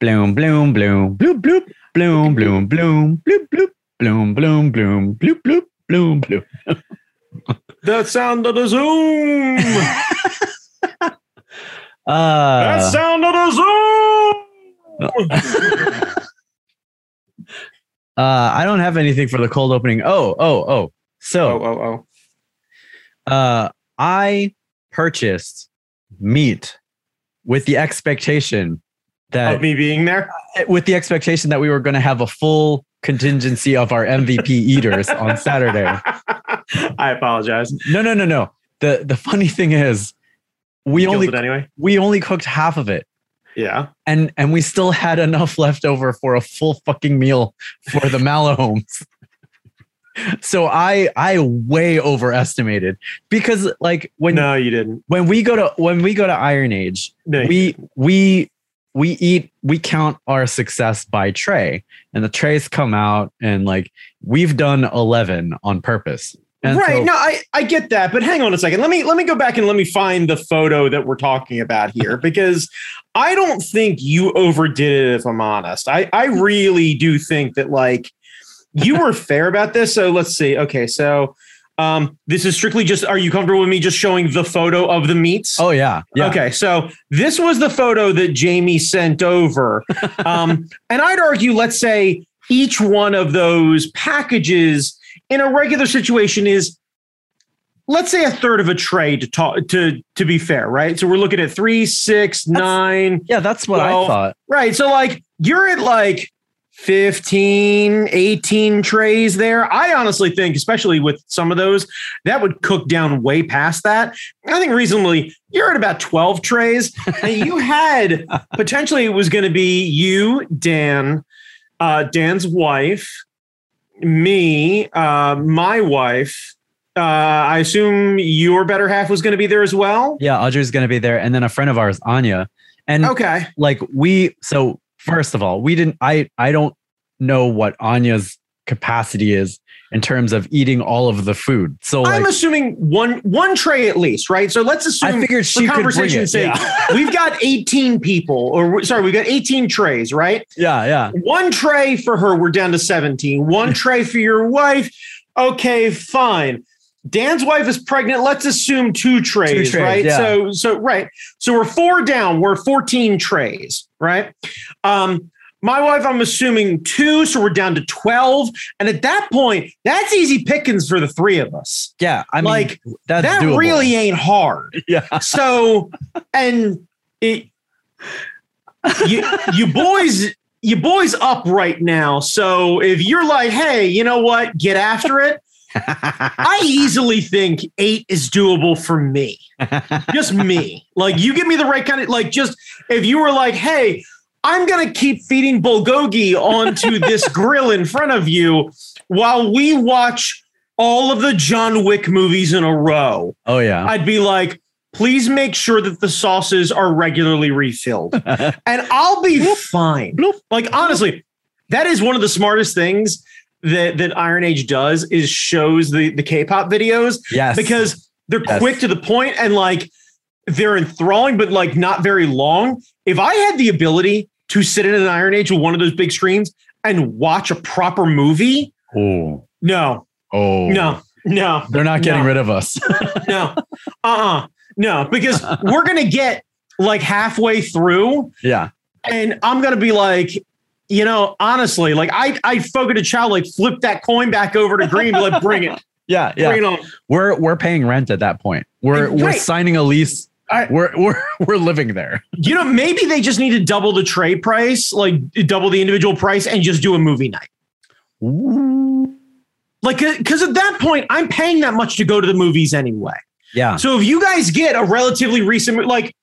bloom, bloom, bloom, bloop, bloop, bloom, bloom, bloom, bloop, bloop, bloom, bloom, bloom, bloop, bloop, bloom, bloop. The sound of the Zoom. Uh, That sound of the Zoom. uh, I don't have anything for the cold opening. Oh, oh, oh. So, oh, oh, oh. uh, I purchased meat with the expectation that Of me being there. Uh, with the expectation that we were going to have a full contingency of our MVP eaters on Saturday. I apologize. No, no, no, no. The the funny thing is, we Killed only anyway. we only cooked half of it, Yeah. and and we still had enough left over for a full fucking meal for the Malahomes. So I I way overestimated because like when no, you didn't. when we go to when we go to Iron Age, No, we we we eat we count our success by tray and the trays come out and like we've done 11 on purpose and right. so- no, I, I get that, but hang on a second. Let me let me go back and let me find the photo that we're talking about here because I don't think you overdid it if I'm honest. I, I really do think that like you were fair about this. So let's see. Okay, so um this is strictly just are you comfortable with me just showing the photo of the meats? oh yeah yeah Okay, so this was the photo that Jamie sent over. Um, and I'd argue, let's say each one of those packages in a regular situation is, let's say, a third of a tray to talk to to be fair, right? So we're looking at three, six, nine, yeah that's what Well, i thought right? So like you're at like 15, 18 trays there. I honestly think, especially with some of those, that would cook down way past that. I think reasonably, you're at about 12 trays. and you had potentially it was going to be you, Dan, uh, Dan's wife, me, uh, my wife. Uh, I assume your better half was going to be there as well. yeah audrey's gonna be there and then a friend of ours anya and Okay. like we so first of all we didn't i i don't know what anya's capacity is in terms of eating all of the food so like I'm assuming one one tray at least, right? So let's assume i figured for she could bring conversation's it sake, yeah. we've got 18 people, or sorry, we've got 18 trays, right? yeah yeah One tray for her, we're down to 17. One tray for your wife. Okay, fine. Dan's wife is pregnant. Let's assume two trays, trays, right? yeah. So, so right. So we're four down. We're 14 trays, right? Um, my wife, I'm assuming two, so we're down to 12. And at that point, that's easy pickings for the three of us. yeah i mean Like, that doable. really ain't hard. yeah So, and it, you, you boys, you boys up right now. So if you're like, hey, you know what, get after it. I easily think eight is doable for me. Just me. Like you give me the right kind of like just if you were like, hey, I'm gonna keep feeding bulgogi onto this grill in front of you while we watch all of the John Wick movies in a row. oh yeah I'd be like, please make sure that the sauces are regularly refilled. and I'll be fine. Like honestly, that is one of the smartest things that that Iron Age does is shows the the K-pop videos yes. because they're Yes. quick to the point and like they're enthralling, but like not very long. If I had the ability to sit in an Iron Age with one of those big screens and watch a proper movie, oh no, oh. No, no, they're not getting No. rid of us. No, uh, uh no, because we're gonna get like halfway through, yeah. and I'm gonna be like, you know, honestly, like I I Fogo de Chão like flip that coin back over to green, like bring it, yeah yeah. Bring it on. we're we're paying rent at that point. We're we're signing a lease. I- we're we're we're living there. You know, maybe they just need to double the tray price, like double the individual price, and just do a movie night. Like, because at that point, I'm paying that much to go to the movies anyway. yeah. So if you guys get a relatively recent, like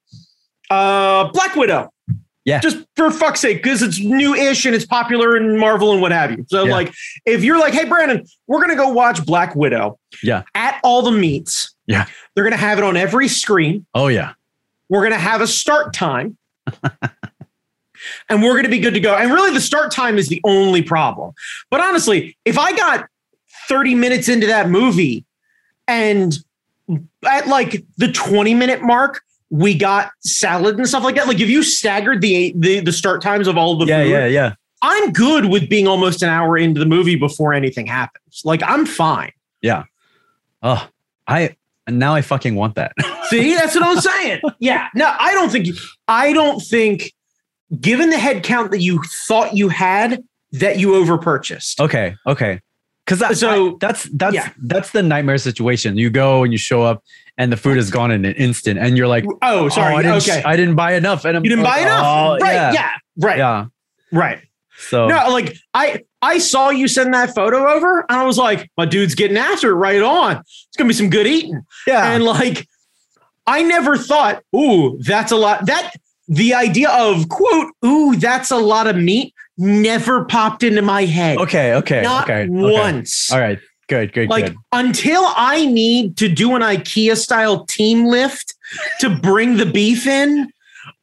uh Black Widow, Yeah. just for fuck's sake, because it's new-ish and it's popular in Marvel and what have you. So Yeah. like, if you're like, hey Brandon, we're gonna go watch Black Widow, Yeah. at all the meets, Yeah. they're gonna have it on every screen. oh yeah We're gonna have a start time. And we're going to be good to go. And really, the start time is the only problem. But honestly, if I got 30 minutes into that movie and at like the 20 minute mark, we got salad and stuff like that. Like if you staggered the the, the start times of all the yeah, food, yeah, yeah. I'm good with being almost an hour into the movie before anything happens. Like I'm fine. Yeah. Oh, I and now I fucking want that. See, that's what I'm saying. Yeah. No, I don't think I don't think given the head count that you thought you had, that you overpurchased. okay, okay. Because that, So, that's that's yeah. that's the nightmare situation. You go and you show up, and the food is gone in an instant, and you're like, Oh, sorry. "Oh, I didn't, okay. I didn't buy enough, and I'm you didn't buy enough. "Oh, right. Yeah, Yeah. Right. yeah. Right. So No, like I I saw you send that photo over and I was like, my dude's getting after it right on. It's gonna be some good eating. yeah, And like I never thought, ooh, that's a lot. That the idea of quote, ooh, that's a lot of meat never popped into my head. okay, okay, Not okay, okay. once. All right, good, good, Like good. until I need to do an IKEA style team lift to bring the beef in,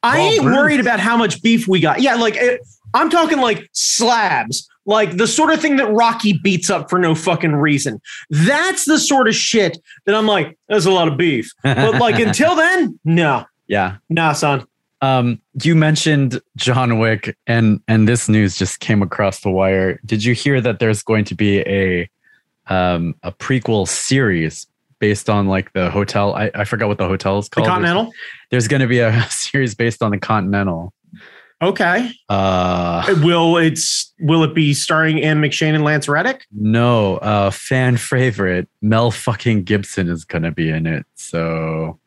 I Oh, ain't Bruce. worried about how much beef we got. Yeah, like it, I'm talking like slabs, like the sort of thing that Rocky beats up for no fucking reason. That's the sort of shit that I'm like, there's a lot of beef. But like until then, no, yeah. nah, son. Um, you mentioned John Wick, and and this news just came across the wire. Did you hear that there's going to be a um a prequel series based on like the hotel? I, I forgot what the hotel is called. The. Continental. There's, there's going to be a series based on the Continental. Okay. Uh, Will it's will it be starring Ian McShane and Lance Reddick? no, uh, fan favorite Mel fucking Gibson is going to be in it. So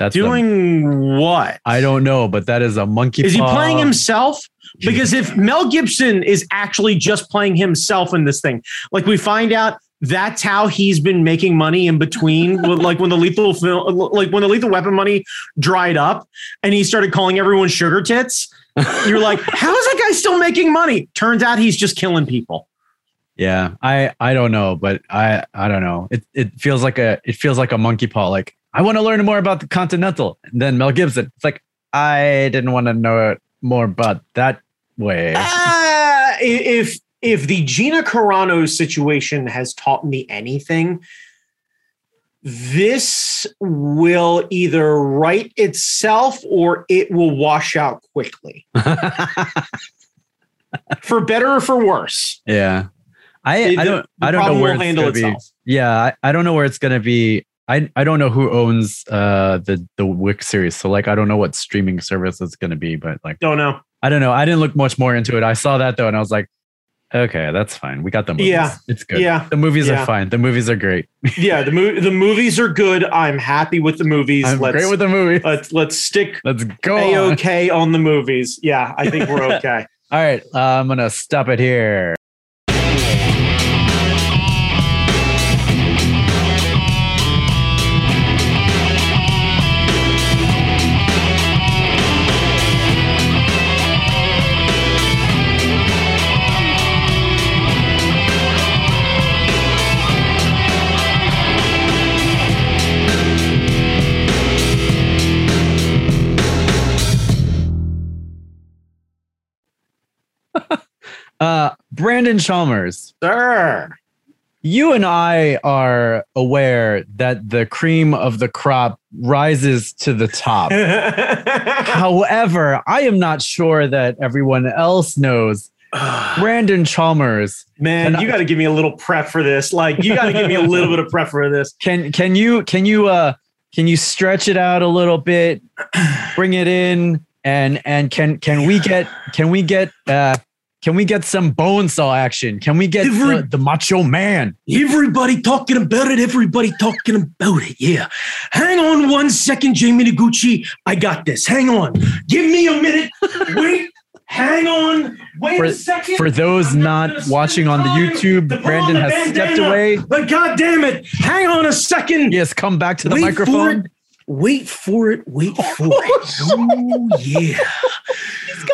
that's the- Doing what? I don't know, but that is a monkey. Is he playing himself? Because if Mel Gibson is actually just playing himself in this thing, like we find out that's how he's been making money in between, like when the lethal film, like when the lethal weapon money dried up and he started calling everyone sugar tits. You're like, how is that guy still making money? Turns out he's just killing people. Yeah, I I don't know, but I I don't know. It it feels like a it feels like a monkey paw. Like I want to learn more about the Continental. And then Mel Gibson. It's like I didn't want to know more about that way. Ah, if if the Gina Carano situation has taught me anything, this will either right itself or it will wash out quickly, for better or for worse. yeah, I I don't the I don't know where it's gonna be. Yeah, I, I don't know where it's gonna be. I I don't know who owns uh the the Wick series, so like I don't know what streaming service it's gonna be, but like Don't know. I don't know. I didn't look much more into it. I saw that though, and I was like, okay, that's fine. We got the movies. Yeah. it's good. Yeah, The movies Yeah. are fine. The movies are great. yeah. The mo- the movies are good. I'm happy with the movies. I'm let's great with the movie. let's let's stick Let's go. a on. okay on the movies. Yeah, I think we're okay. All right, uh, I'm gonna stop it here. Uh, Brandon Chalmers, Sir. you and I are aware that the cream of the crop rises to the top. However, I am not sure that everyone else knows Brandon Chalmers. Man, And you got to give me a little prep for this. Like, you got to give me a little bit of prep for this. Can can you can you uh can you stretch it out a little bit, bring it in, and and can can we get can we get uh can we get some bone saw action? Can we get Every- the, the macho man? Everybody talking about it. Everybody talking about it. Yeah. Hang on one second, Jamie Noguchi. I got this. Hang on. Give me a minute. Wait. Hang on. Wait For- a second. For those I'm not gonna watching on the YouTube, put Brandon on the has stepped away. But God damn it. Hang on a second. Yes, come back to the Wait microphone. it. Wait for it. Wait for it. Oh, yeah.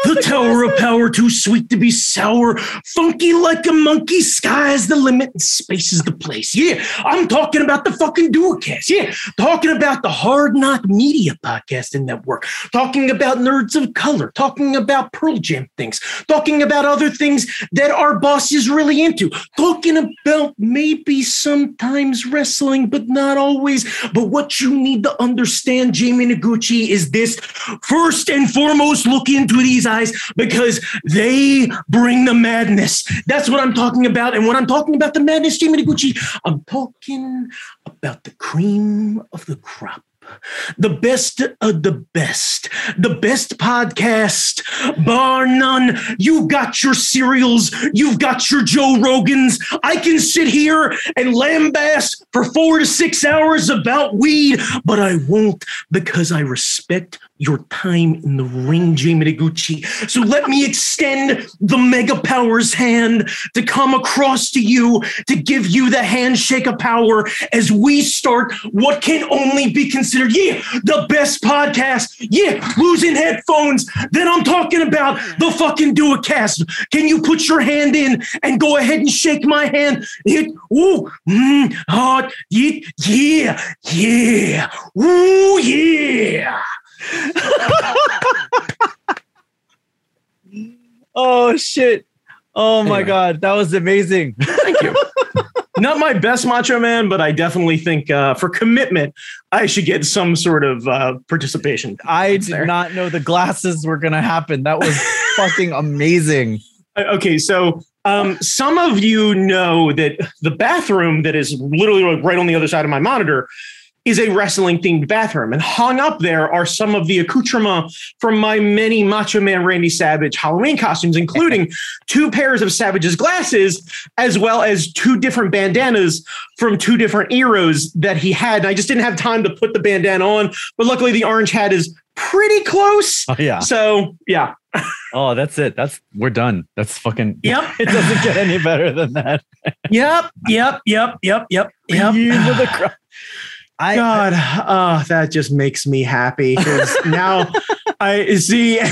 The tower of power, too sweet to be sour, funky like a monkey. Sky's the limit, and space is the place. Yeah, I'm talking about the fucking Duocast. Yeah, talking about the Hard Knock Media Podcasting Network. Talking about Nerds of Color. Talking about Pearl Jam things. Talking about other things that our boss is really into. Talking about maybe sometimes wrestling, but not always. But what you need to understand, Jamie Noguchi, is this first and foremost look into these eyes because they bring the madness. That's what I'm talking about. And when I'm talking about the madness, Jamie Noguchi, I'm talking about the cream of the crop. The best of the best, the best podcast, bar none. You've got your serials, you've got your Joe Rogans. I can sit here and lambast for four to six hours about weed, but I won't because I respect your time in the ring, Jamie Noguchi. So let me extend the mega powers hand to come across to you to give you the handshake of power as we start what can only be considered, yeah, the best podcast. Yeah, losing headphones. Then I'm talking about the fucking Duocast. Can you put your hand in and go ahead and shake my hand? It, ooh, mm, hot, yeah, yeah, yeah, ooh, yeah. oh shit. Oh my Anyway. god, that was amazing. Thank you. Not my best Macho Man, but I definitely think uh, for commitment, I should get some sort of uh, participation. I did there. not know the glasses were gonna happen. That was fucking amazing. Uh, Okay, so um, some of you know that the bathroom that is literally like right on the other side of my monitor is a wrestling themed bathroom. And hung up there are some of the accoutrements from my many Macho Man Randy Savage Halloween costumes, including two pairs of Savage's glasses, as well as two different bandanas from two different eras that he had. And I just didn't have time to put the bandana on, but luckily the orange hat is pretty close. Oh yeah. So, yeah. Oh, that's it. That's we're done. That's fucking Yep. it doesn't get any better than that. Yep, yep, yep, yep, yep, yep. Cream of the crop. I God, oh, that just makes me happy because now I see.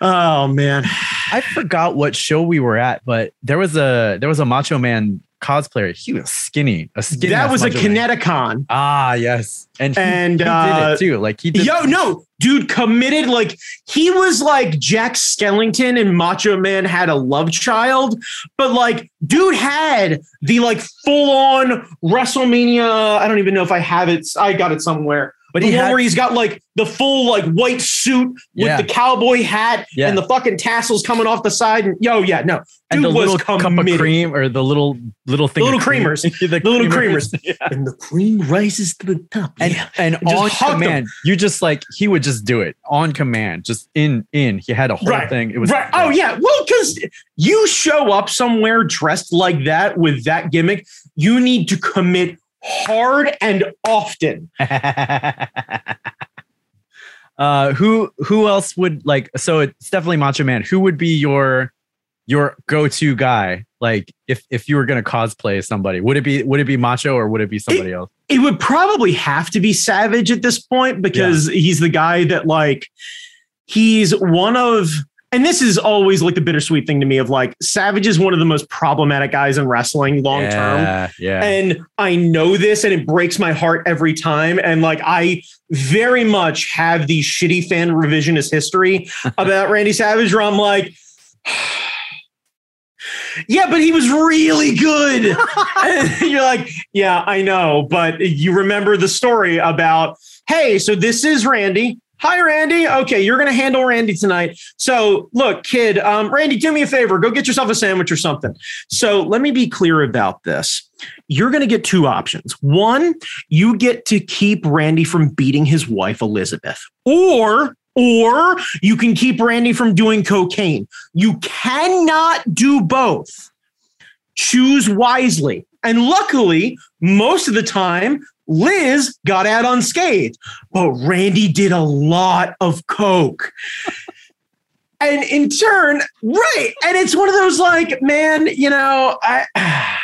oh man, I forgot what show we were at, but there was a there was a Macho Man cosplayer. He was skinny. A skinny. that was a Kineticon. Ah, yes. And he, And, he uh, did it too. Like he did Yo, no, dude, committed. Like he was like Jack Skellington and Macho Man had a love child, but like, dude had the like full on WrestleMania. I don't even know if I have it. I got it somewhere. But But he the one had- where he's got like the full like white suit with Yeah. the cowboy hat Yeah. and the fucking tassels coming off the side. And yo, yeah, no, and dude the was little cup of cream or the little little thing. little of cream. creamers. the, The little creamers. Yeah. and the cream rises to the top. And yeah. and just on command, you just like he would just do it on command, just in in. He had a whole Right, thing. It was right. Oh yeah. Well, because you show up somewhere dressed like that with that gimmick, you need to commit hard and often. uh, who who else would like? So it's definitely Macho Man. Who would be your your go to guy? Like if if you were gonna cosplay somebody, would it be would it be Macho or would it be somebody else? It would probably have to be Savage at this point because he's the guy that like he's one of and this is always like the bittersweet thing to me of like Savage is one of the most problematic guys in wrestling long term. Yeah, yeah. And I know this and it breaks my heart every time. And like, I very much have the shitty fan revisionist history about Randy Savage where I'm like, yeah, but he was really good. and you're like, yeah, I know. But you remember the story about, hey, so this is Randy. Hi, Randy. Okay, you're going to handle Randy tonight. So, look, kid, um, Randy, do me a favor. Go get yourself a sandwich or something. So, let me be clear about this. You're going to get two options. One, you get to keep Randy from beating his wife, Elizabeth, or or you can keep Randy from doing cocaine. You cannot do both. Choose wisely. And luckily, most of the time, Liz got out unscathed, but Randy did a lot of coke. and in turn, right. And it's one of those like, man, you know, I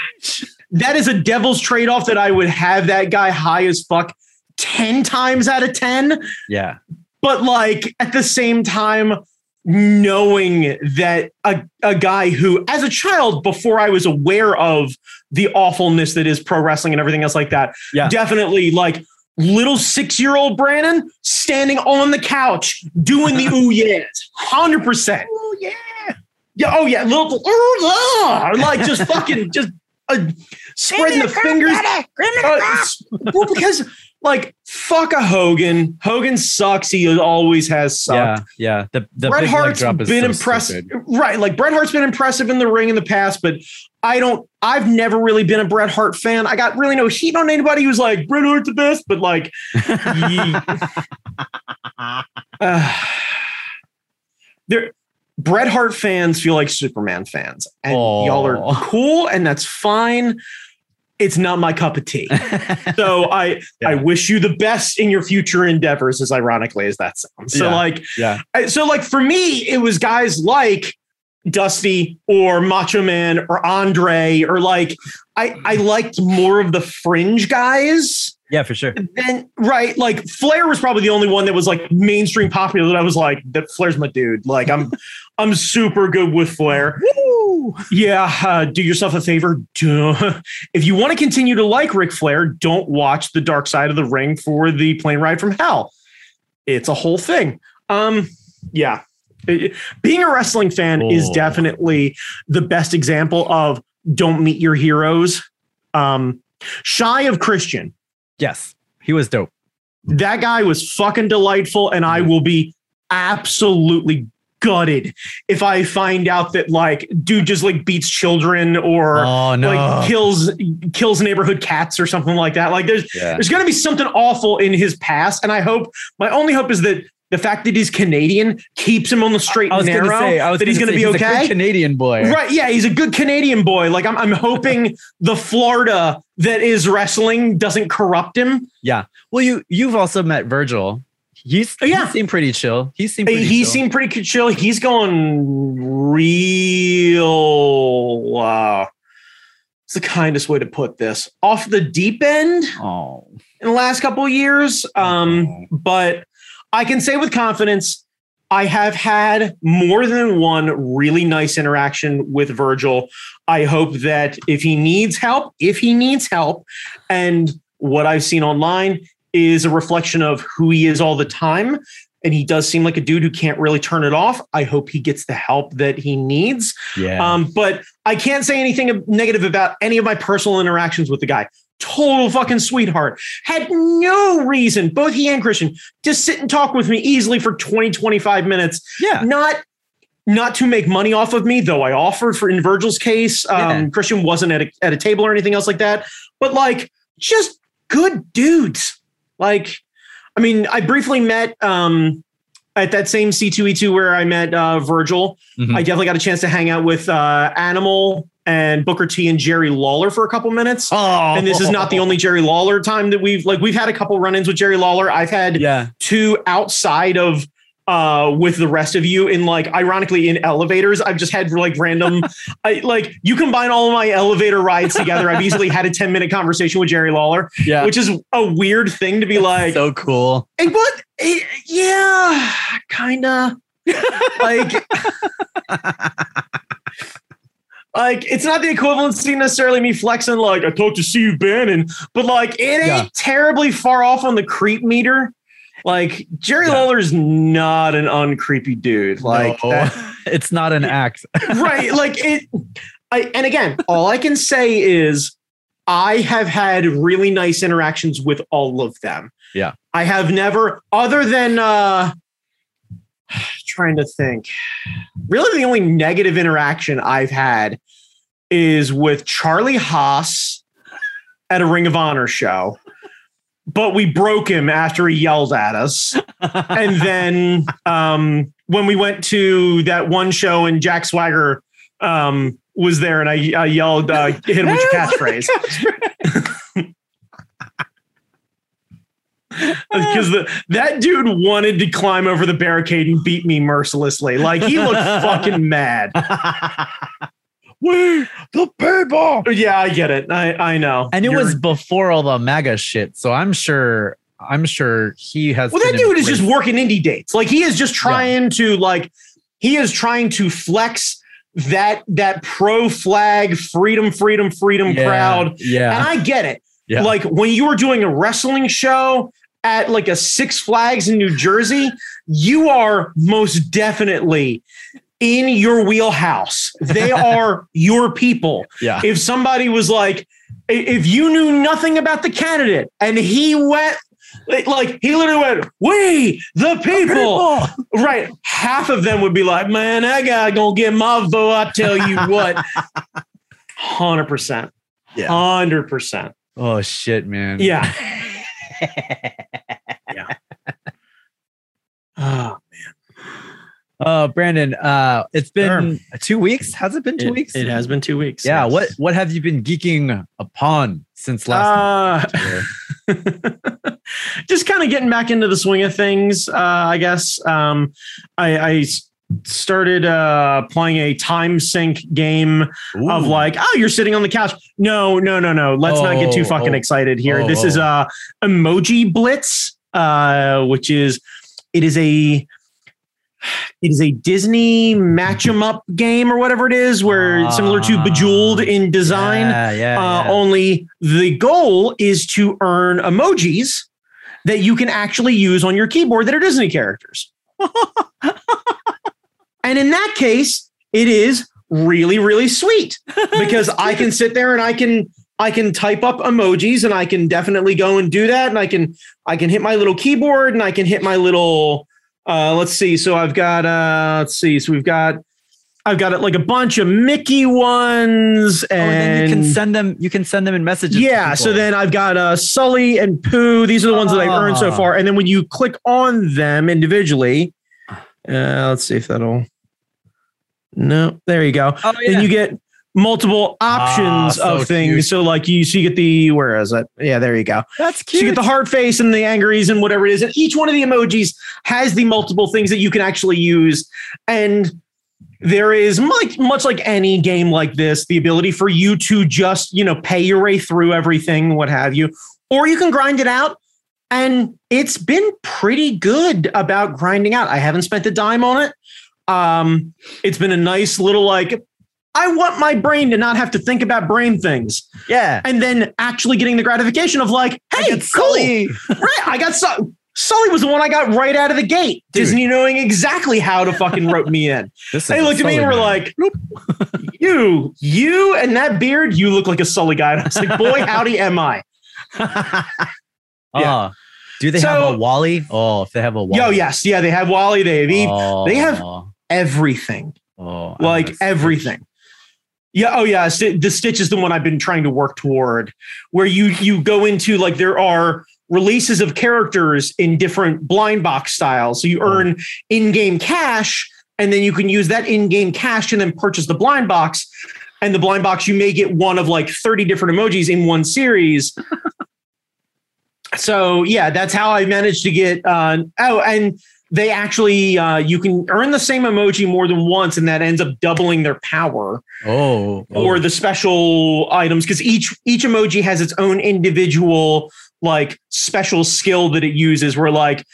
that is a devil's trade-off that I would have that guy high as fuck 10 times out of 10. yeah. but like at the same time, knowing that a, a guy who, as a child, before I was aware of the awfulness that is pro wrestling and everything else like that, Yeah. definitely like little six year old Brandon standing on the couch doing the ooh yeahs, hundred percent. Oh yeah. Yeah, oh yeah, little ooh, ah, like just fucking just uh, spreading the fingers. Uh, well, because like fuck a Hogan. Hogan sucks. He always has sucked. Yeah, yeah. The the Bret Hart's been so impressive, right? Like Bret Hart's been impressive in the ring in the past, but I don't. I've never really been a Bret Hart fan. I got really no heat on anybody who's like Bret Hart's the best, but like, uh, there. Bret Hart fans feel like Superman fans, and y'all are cool, and that's fine. It's not my cup of tea. So I Yeah. I wish you the best in your future endeavors, as ironically as that sounds. So Yeah. like yeah. I- so like for me, it was guys like Dusty or Macho Man or Andre or like I I liked more of the fringe guys Yeah, for sure. than right. Like Flair was probably the only one that was like mainstream popular that I was like that Flair's my dude. Like I'm I'm super good with Flair. Woo! Yeah, uh, do yourself a favor. Duh. If you want to continue to like Ric Flair, don't watch The Dark Side of the Ring for the plane ride from hell. It's a whole thing. Um, yeah, being a wrestling fan is Oh. definitely the best example of don't meet your heroes. Um, shy of Christian, Yes, he was dope. that guy was fucking delightful, and I will be absolutely gutted if I find out that like dude just like beats children or Oh no. like kills kills neighborhood cats or something like that. Like there's yeah. there's gonna be something awful in his past, and I hope my only hope is that the fact that he's Canadian keeps him on the straight and narrow. say, I was that he's gonna gonna be he's a good okay. Canadian boy. Right, yeah, he's a good Canadian boy. Like I'm, I'm hoping the Florida that is wrestling doesn't corrupt him. Yeah. Well, you you've also met Virgil. He's Oh, yeah. he seemed pretty chill. He seemed pretty he chill. seemed pretty chill. He's going real. Uh, it's the kindest way to put this. Off the deep end Oh. in the last couple of years. Um, but I can say with confidence, I have had more than one really nice interaction with Virgil. I hope that if he needs help, if he needs help, and what I've seen online is a reflection of who he is all the time. And he does seem like a dude who can't really turn it off. I hope he gets the help that he needs. Yeah. Um, but I can't say anything negative about any of my personal interactions with the guy. Total fucking sweetheart. Had no reason, both he and Christian, to sit and talk with me easily for 20, 25 minutes. yeah. Not not to make money off of me, though I offered for in Virgil's case. Um, Yeah. Christian wasn't at a, at a table or anything else like that. But like just good dudes. Like, I mean, I briefly met um at that same C2E2 where I met uh Virgil. Mhm. I definitely got a chance to hang out with uh, Animal and Booker T and Jerry Lawler for a couple minutes. Oh. And this is not the only Jerry Lawler time that we've like we've had a couple run-ins with Jerry Lawler. I've had Yeah. two outside of uh with the rest of you in like ironically in elevators i've just had like random i like you combine all of my elevator rides together i've easily had a 10 minute conversation with jerry lawler Yeah. which is a weird thing to be like so cool. Hey, what? Yeah, kind of. like, like it's not the equivalency necessarily me flexing like I talked to Steve Bannon, but like it ain't Yeah. terribly far off on the creep meter. Like Jerry Yeah. Lawler's not an uncreepy dude. Like No. that- it's not an act. right like it i and again all i can say is i have had really nice interactions with all of them Yeah. i have never other than uh trying to think. Really the only negative interaction i've had is with charlie haas at a ring of honor show but we broke him after he yelled at us. And then um, when we went to that one show and Jack Swagger um, was there, and I, I yelled, uh, "Hit him with your catchphrase," because the that dude wanted to climb over the barricade and beat me mercilessly. Like he looked fucking mad. we the people. Yeah, I get it. I I know. And it You're- was before all the MAGA shit. So I'm sure I'm sure he has. Well, that been in dude is just working indie dates. Like he is just trying to like he is trying to flex that that pro flag freedom, freedom, freedom Yeah, crowd. And Yeah, I get it. yeah. Like when you were doing a wrestling show at like a Six Flags in New Jersey, you are most definitely in your wheelhouse. They are your people. yeah. If somebody was like, if you knew nothing about the candidate and he went, like he literally went, we the people, right? Half of them would be like, man, that guy gonna get my vote. I tell you what, hundred percent, Yeah. hundred percent. Oh shit, man. Yeah. Oh, man. Oh, Brandon, uh, it's been two weeks. Has it been two it, weeks? it has been two weeks. Yeah. yes. What What have you been geeking upon since last? Uh, year? just kind of getting back into the swing of things, uh, I guess. Um, I, I s- started uh, playing a time sync game of like, oh, you're sitting on the couch. No, no, no, no. Let's not get too Oh, fucking oh, excited here. oh, this is oh. uh, Emoji Blitz, uh, which is it is a it is a Disney match 'em up game or whatever it is, where similar to Bejeweled in design. Yeah, yeah, Uh, yeah. Only the goal is to earn emojis that you can actually use on your keyboard that are Disney characters. and in that case, it is really, really sweet because I can sit there and I can I can type up emojis and I can definitely go and do that. And I can I can hit my little keyboard and I can hit my little uh let's see. So I've got uh let's see. So we've got I've got like a bunch of Mickey ones Oh, and then you can send them. You can send them in messages. yeah, so then I've got uh, Sully and Pooh. These are the ones that I've earned so Ah. far. And then when you click on them individually, uh, let's see if that'll. No, there you go. oh yeah. Then you get multiple options Ah, so of things. cute. So like you, so you get the where is it? Yeah, there you go. that's So cute. you get the heart face and the angries and whatever it is. And each one of the emojis has the multiple things that you can actually use. And there is much, much like any game like this, the ability for you to just, you know, pay your way through everything, what have you, or you can grind it out. And it's been pretty good about grinding out. I haven't spent a dime on it. Um, it's been a nice little like, I want my brain to not have to think about brain things yeah. and then actually getting the gratification of like, hey, cool. Sully. right? I got Sully. Sully was the one I got right out of the gate. Dude. Disney knowing exactly how to fucking rope me in. They looked at me and were man. like, "You, you, and that beard, you look like a Sully guy." And I was like, "Boy, howdy, am I?" Ah. do they So- have a Wally? Oh, if they have a Wally. Yo, yes, yeah, they have Wally, they have Eve, Oh, they have everything, oh, like everything. Yeah. Oh, yeah. The Stitch is the one I've been trying to work toward, where you you go into like there are releases of characters in different blind box styles, so you Oh. earn in-game cash, and then you can use that in-game cash and then purchase the blind box. And the blind box, you may get one of like thirty different emojis in one series. so yeah, that's how I managed to get. Uh, oh, and they actually uh, you can earn the same emoji more than once, and that ends up doubling their power Oh, oh. or the special items because each each emoji has its own individual like special skill that it uses. Where like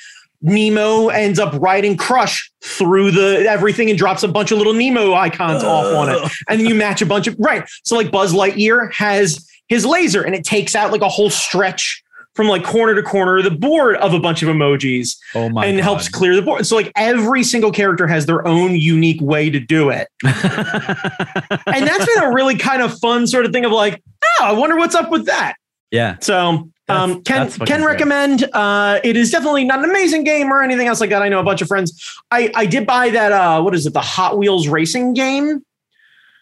Nemo ends up riding Crush through the everything and drops a bunch of little Nemo icons off on it, and then you match a bunch of right. So like Buzz Lightyear has his laser, and it takes out like a whole stretch from like corner to corner of the board of a bunch of emojis oh my and God. helps clear the board. So like every single character has their own unique way to do it. and that's been a really kind of fun sort of thing of like, oh, I wonder what's up with that. yeah. So um, can can great. recommend. Uh, it is definitely not an amazing game or anything else like that. I know a bunch of friends. I I did buy that. Uh, what is it? The Hot Wheels racing game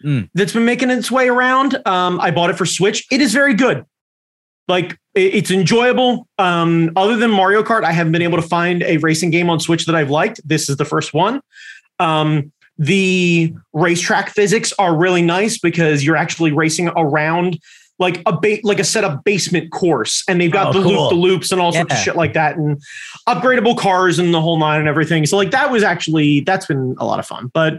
Mm. that's been making its way around. Um, I bought it for Switch. It is very good. Like it's enjoyable. Um, other than Mario Kart, I haven't been able to find a racing game on Switch that I've liked. This is the first one. Um, the racetrack physics are really nice because you're actually racing around like a ba- like a set of basement course, and they've got Oh, the cool. loop the loops and all sorts of shit like that, and upgradable cars and the whole nine and everything. So like that was actually that's been a lot of fun. But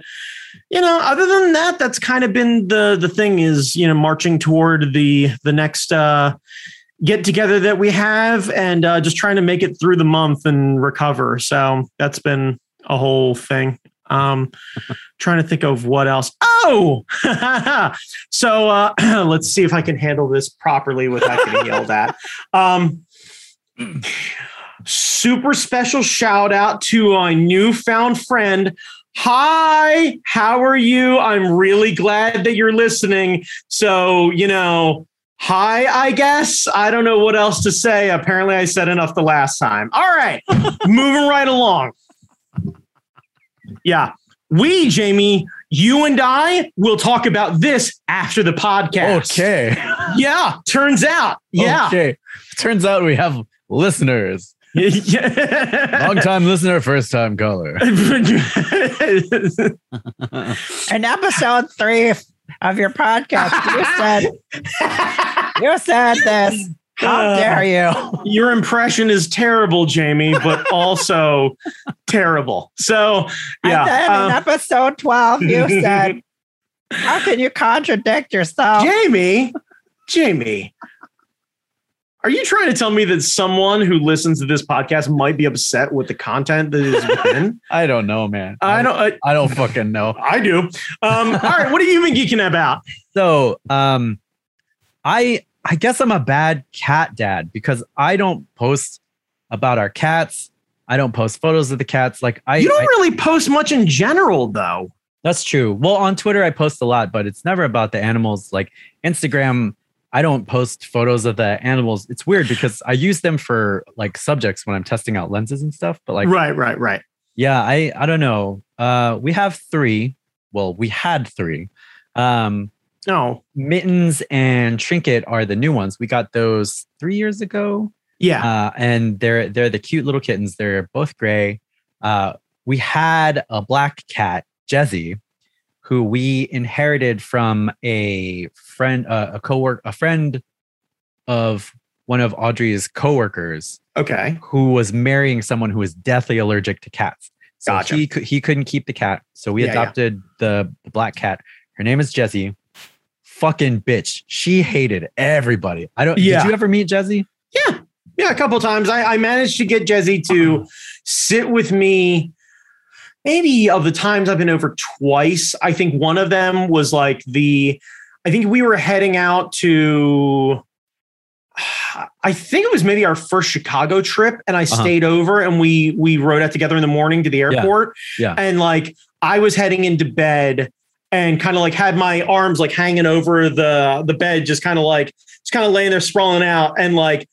you know, other than that, that's kind of been the the thing is you know marching toward the the next uh get together that we have and uh, just trying to make it through the month and recover. So that's been a whole thing. Um, trying to think of what else. Oh, so uh, let's see if I can handle this properly without getting yelled at. Um, super special shout out to my newfound friend. Hi, how are you? I'm really glad that you're listening. So, you know, hi, I guess. I don't know what else to say. Apparently, I said enough the last time. All right, moving right along. Yeah, we, Jamie, you and I will talk about this after the podcast. Okay. Yeah, turns out. Yeah. Okay. Turns out we have listeners. Long time listener, first time caller. In episode three of your podcast, you said you said this. How dare you? Your impression is terrible, Jamie, but also terrible. So, yeah. in um, episode 12, you said, How can you contradict yourself? Jamie, Jamie, are you trying to tell me that someone who listens to this podcast might be upset with the content that is within? I don't know, man. I don't. I, I don't fucking know. I do. Um, all right, what have you been geeking about? So, um, I I guess I'm a bad cat dad because I don't post about our cats. I don't post photos of the cats. Like I, You don't I- really post much in general, though. that's true. Well, on Twitter I post a lot, but it's never about the animals. Like Instagram, I don't post photos of the animals. It's weird because I use them for like subjects when I'm testing out lenses and stuff. But like, right, right, right. yeah, I I don't know. Uh, we have three. Well, we had three. Um, No, Mittens and Trinket are the new ones. We got those three years ago, yeah, uh, and they're they're the cute little kittens. They're both gray. Uh, we had a black cat, Jezzy, who we inherited from a friend, uh, a coworker, a friend of one of Audrey's coworkers okay, who was marrying someone who was deathly allergic to cats. So Gotcha. he he couldn't keep the cat, so we Yeah, yeah. adopted the, the black cat. Her name is Jessie. Fucking bitch. She hated everybody. I don't. Yeah. Did you ever meet Jessie? yeah, yeah. A couple times, I, I managed to get Jezzy to sit with me. Maybe of the times I've been over twice, I think one of them was like the. I think we were heading out to. I think it was maybe our first Chicago trip, and I Uh-huh. stayed over and we we rode out together in the morning to the airport. Yeah. and like I was heading into bed and kind of like had my arms like hanging over the the bed, just kind of like just kind of laying there sprawling out, and like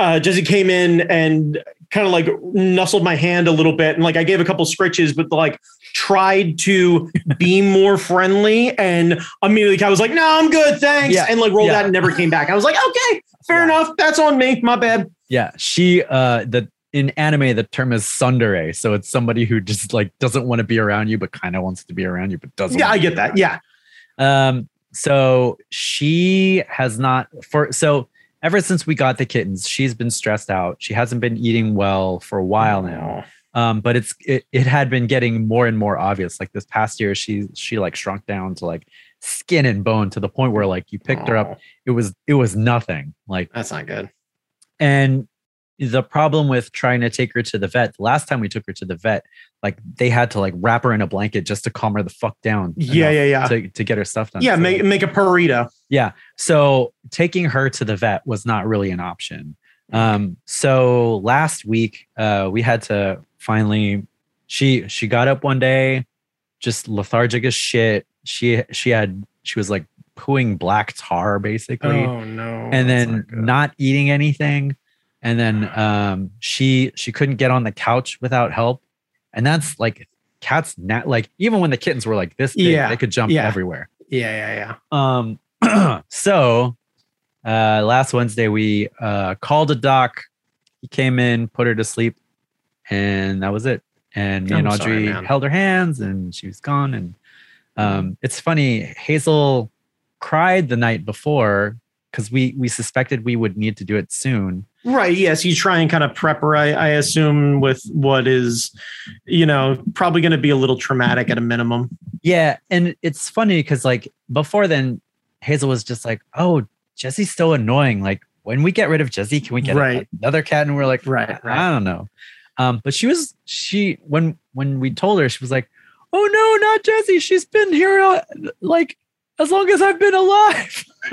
uh, Jesse came in and kind of like nuzzled my hand a little bit, and like I gave a couple scritches, but like tried to be more friendly, and immediately I was like, "No, I'm good, thanks," Yeah. and like rolled Yeah. out and never came back. I was like, "Okay, fair Yeah. enough, that's on me, my bad." Yeah. She uh the in anime the term is tsundere, so it's somebody who just like doesn't want to be around you but kind of wants to be around you but doesn't. Yeah, I get that. around Yeah. Um. So she has not for so ever since we got the kittens, she's been stressed out. She hasn't been eating well for a while now. um but it's it, it had been getting more and more obvious like this past year she she like shrunk down to like skin and bone to the point where like you picked her Oh, up it was it was nothing like That's not good. and the problem with trying to take her to the vet the last time we took her to the vet like they had to like wrap her in a blanket just to calm her the fuck down Yeah, yeah, yeah. to, to get her stuff done Yeah, So, make make a burrito. yeah. So taking her to the vet was not really an option. Um, so last week, uh, we had to finally she she got up one day, just lethargic as shit. She she had she was like pooing black tar basically Oh no! and then not not eating anything and then um she she couldn't get on the couch without help. And that's like cats not like even when the kittens were like this big, Yeah, they could jump yeah. everywhere. Yeah, yeah, yeah. um so uh last wednesday we uh called a doc. He came in put her to sleep and that was it. And me and I'm sorry, audrey man. held her hands and she was gone. And um it's funny hazel cried the night before because we we suspected we would need to do it soon Right. Yes, you try and kind of prep her. I, I assume with what is, you know, probably going to be a little traumatic at a minimum. yeah and it's funny because like before then hazel was just like oh jesse's so annoying like when we get rid of Jesse, can we get Right. another cat? And we're like, Right, I don't know. Um, but she was she when when we told her, she was like, "Oh no, not Jesse. She's been here uh, like as long as I've been alive."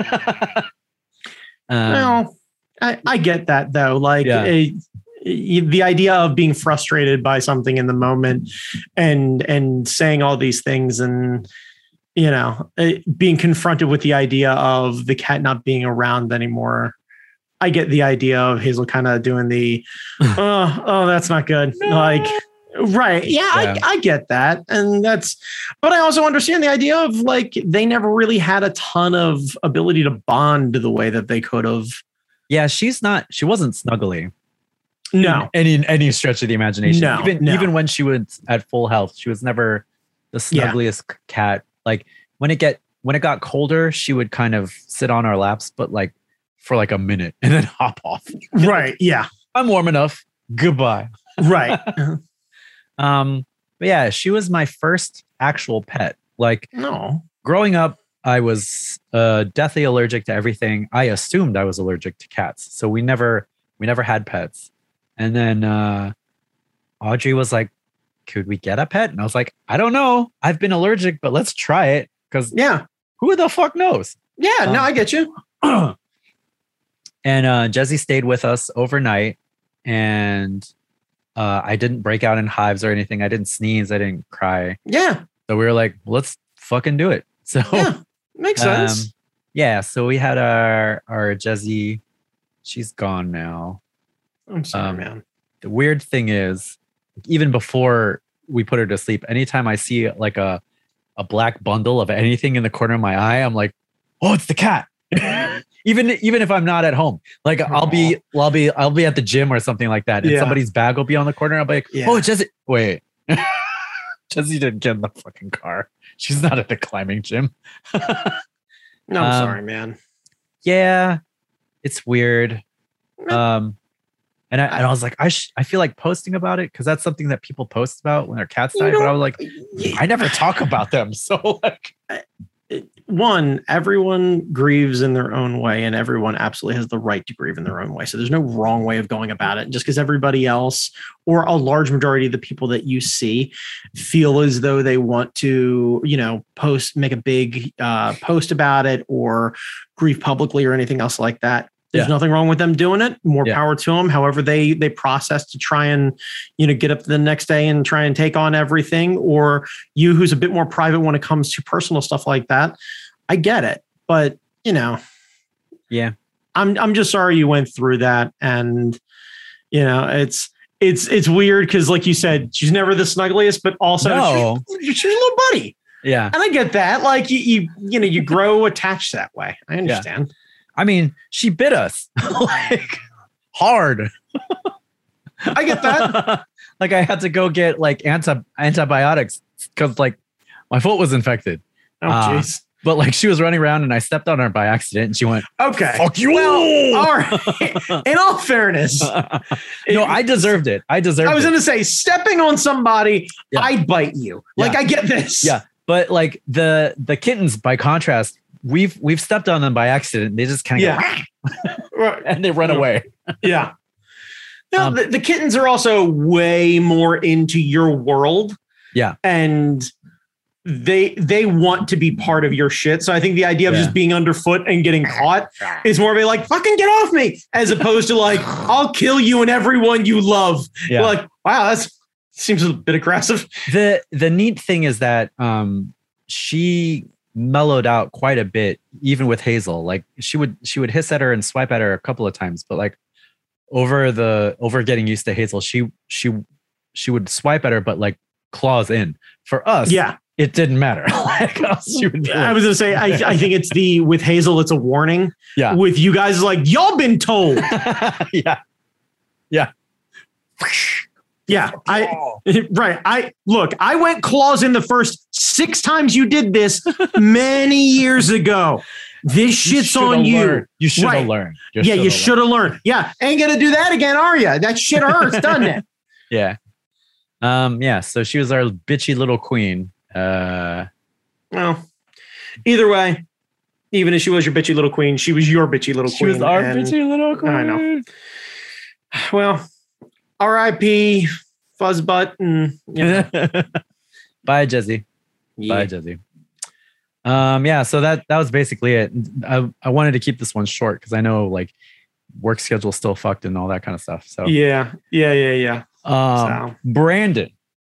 um, well, I, I get that though. Like Yeah. y- the idea of being frustrated by something in the moment and and saying all these things and you know eh, being confronted with the idea of the cat not being around anymore. I get the idea of Hazel kind of doing the, oh, oh, that's not good. Like, right. Yeah, Yeah. I, I get that. And that's, but I also understand the idea of like, they never really had a ton of ability to bond the way that they could have. Yeah, she's not. She wasn't snuggly. No. in any any stretch of the imagination. No, even no. even when she was at full health, she was never the snuggliest c- cat. Like when it get when it got colder, she would kind of sit on our laps, but like for like a minute and then hop off. Right. Yeah. I'm warm enough. Goodbye. Right. Um, but yeah, she was my first actual pet. Like no. growing up, I was uh, deathly allergic to everything. I assumed I was allergic to cats, so we never we never had pets. And then uh, Audrey was like, "Could we get a pet?" And I was like, "I don't know. I've been allergic, but let's try it because Yeah. who the fuck knows?" Yeah. no, Um, I get you. and uh, Jesse stayed with us overnight, and uh, I didn't break out in hives or anything. I didn't sneeze. I didn't cry. Yeah. So we were like, let's fucking do it. So Yeah. Makes sense. Um, yeah, so we had our our Jezzy. She's gone now. I'm sorry, um, man. The weird thing is, even before we put her to sleep, anytime I see like a a black bundle of anything in the corner of my eye, I'm like, oh, it's the cat. even even if I'm not at home, like I'll be I'll be I'll be at the gym or something like that, and Yeah. somebody's bag will be on the corner. I'll be like, Yeah. oh, Jesse. Wait, Jesse didn't get in the fucking car. She's not at the climbing gym. No, I'm um, sorry, man. yeah, it's weird. Um, and I, and I was like, I sh- I feel like posting about it because that's something that people post about when their cats die. But I was like, Yeah. I never talk about them, so like, one, everyone grieves in their own way, and everyone absolutely has the right to grieve in their own way. So there's no wrong way of going about it. And just because everybody else, or a large majority of the people that you see, feel as though they want to, you know, post, make a big uh, post about it, or grieve publicly, or anything else like that. There's Yeah. nothing wrong with them doing it. More Yeah. power to them. However, they they process to try and you know get up the next day and try and take on everything, or you who's a bit more private when it comes to personal stuff like that i get it but you know Yeah. i'm i'm just sorry you went through that and you know it's it's it's weird because like you said she's never the snuggliest but also No. she's, she's a little buddy yeah. and i get that like you you, you know you grow attached that way i understand I mean, she bit us like hard. i get that like I had to go get like anti antibiotics because like my foot was infected. oh Uh, jeez But like she was running around and I stepped on her by accident and she went, okay "Fuck you!" well all right in all fairness no, I deserved it. I deserved I was it. going to say, stepping on somebody, Yeah. I'd bite you. Like Yeah. I get this. Yeah. but like the the kittens, by contrast, we've we've stepped on them by accident. They just kind of Yeah. Right. and they run away. Yeah. No, Um, the, the kittens are also way more into your world. Yeah. And they they want to be part of your shit. So I think the idea of Yeah. just being underfoot and getting caught is more of a like, fucking get off me, as opposed to like, I'll kill you and everyone you love. Yeah. Like, wow, that's seems a bit aggressive. the the neat thing is that um she mellowed out quite a bit even with hazel like she would she would hiss at her and swipe at her a couple of times but like over the over getting used to hazel she she she would swipe at her but like claws in for us Yeah. it didn't matter like us, she would be I was gonna say, I, I think it's the with Hazel, it's a warning. Yeah. With you guys, like y'all been told. yeah Yeah. I right. I look. I went claws in the first six times you did this many years ago. This shit's should've on you. learned. you should have Right. learned yeah, you should have learned. Yeah, ain't gonna do that again, are you? That shit hurts, doesn't it? yeah um yeah so she was our bitchy little queen uh Well, either way, Even if she was your bitchy little queen, she was your bitchy little She queen. She was our bitchy little queen. I know. Well, R.I.P. Fuzzbutt and you know, Bye, Jesse. yeah. Bye, Jesse. Um, yeah, so that that was basically it. I, I wanted to keep this one short because I know like work schedule still fucked and all that kind of stuff. So yeah, yeah, yeah, yeah. um So- Brandon.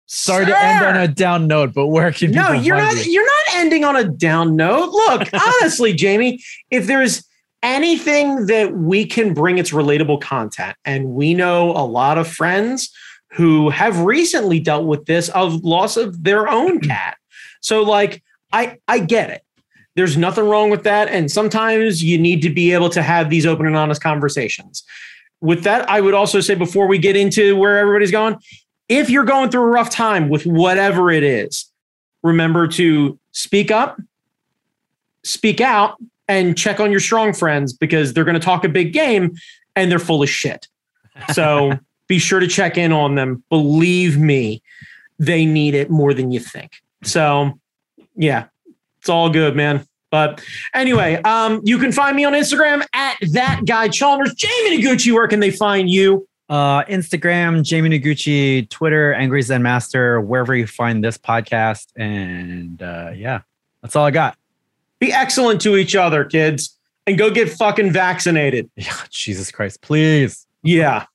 Sorry to end on a down note, but where can No, you're not. you? You're not ending on a down note. Look, honestly, Jamie, if there's anything that we can bring, it's relatable content, and we know a lot of friends who have recently dealt with this of loss of their own hmm. cat. So, like, I I get it. There's nothing wrong with that, and sometimes you need to be able to have these open and honest conversations. With that, I would also say before we get into where everybody's going, if you're going through a rough time with whatever it is, remember to speak up, speak out, and check on your strong friends because they're going to talk a big game and they're full of shit. So be sure to check in on them. Believe me, they need it more than you think. So, yeah, it's all good, man. But anyway, um, you can find me on Instagram at that guy Chalmers. Jamie Noguchi, where can they find you? Uh, Instagram, Jamie Noguchi, Twitter, Angry Zen Master, wherever you find this podcast. And uh, yeah, that's all I got. Be excellent to each other, kids, and go get fucking vaccinated. Yeah, Jesus Christ, please. Yeah.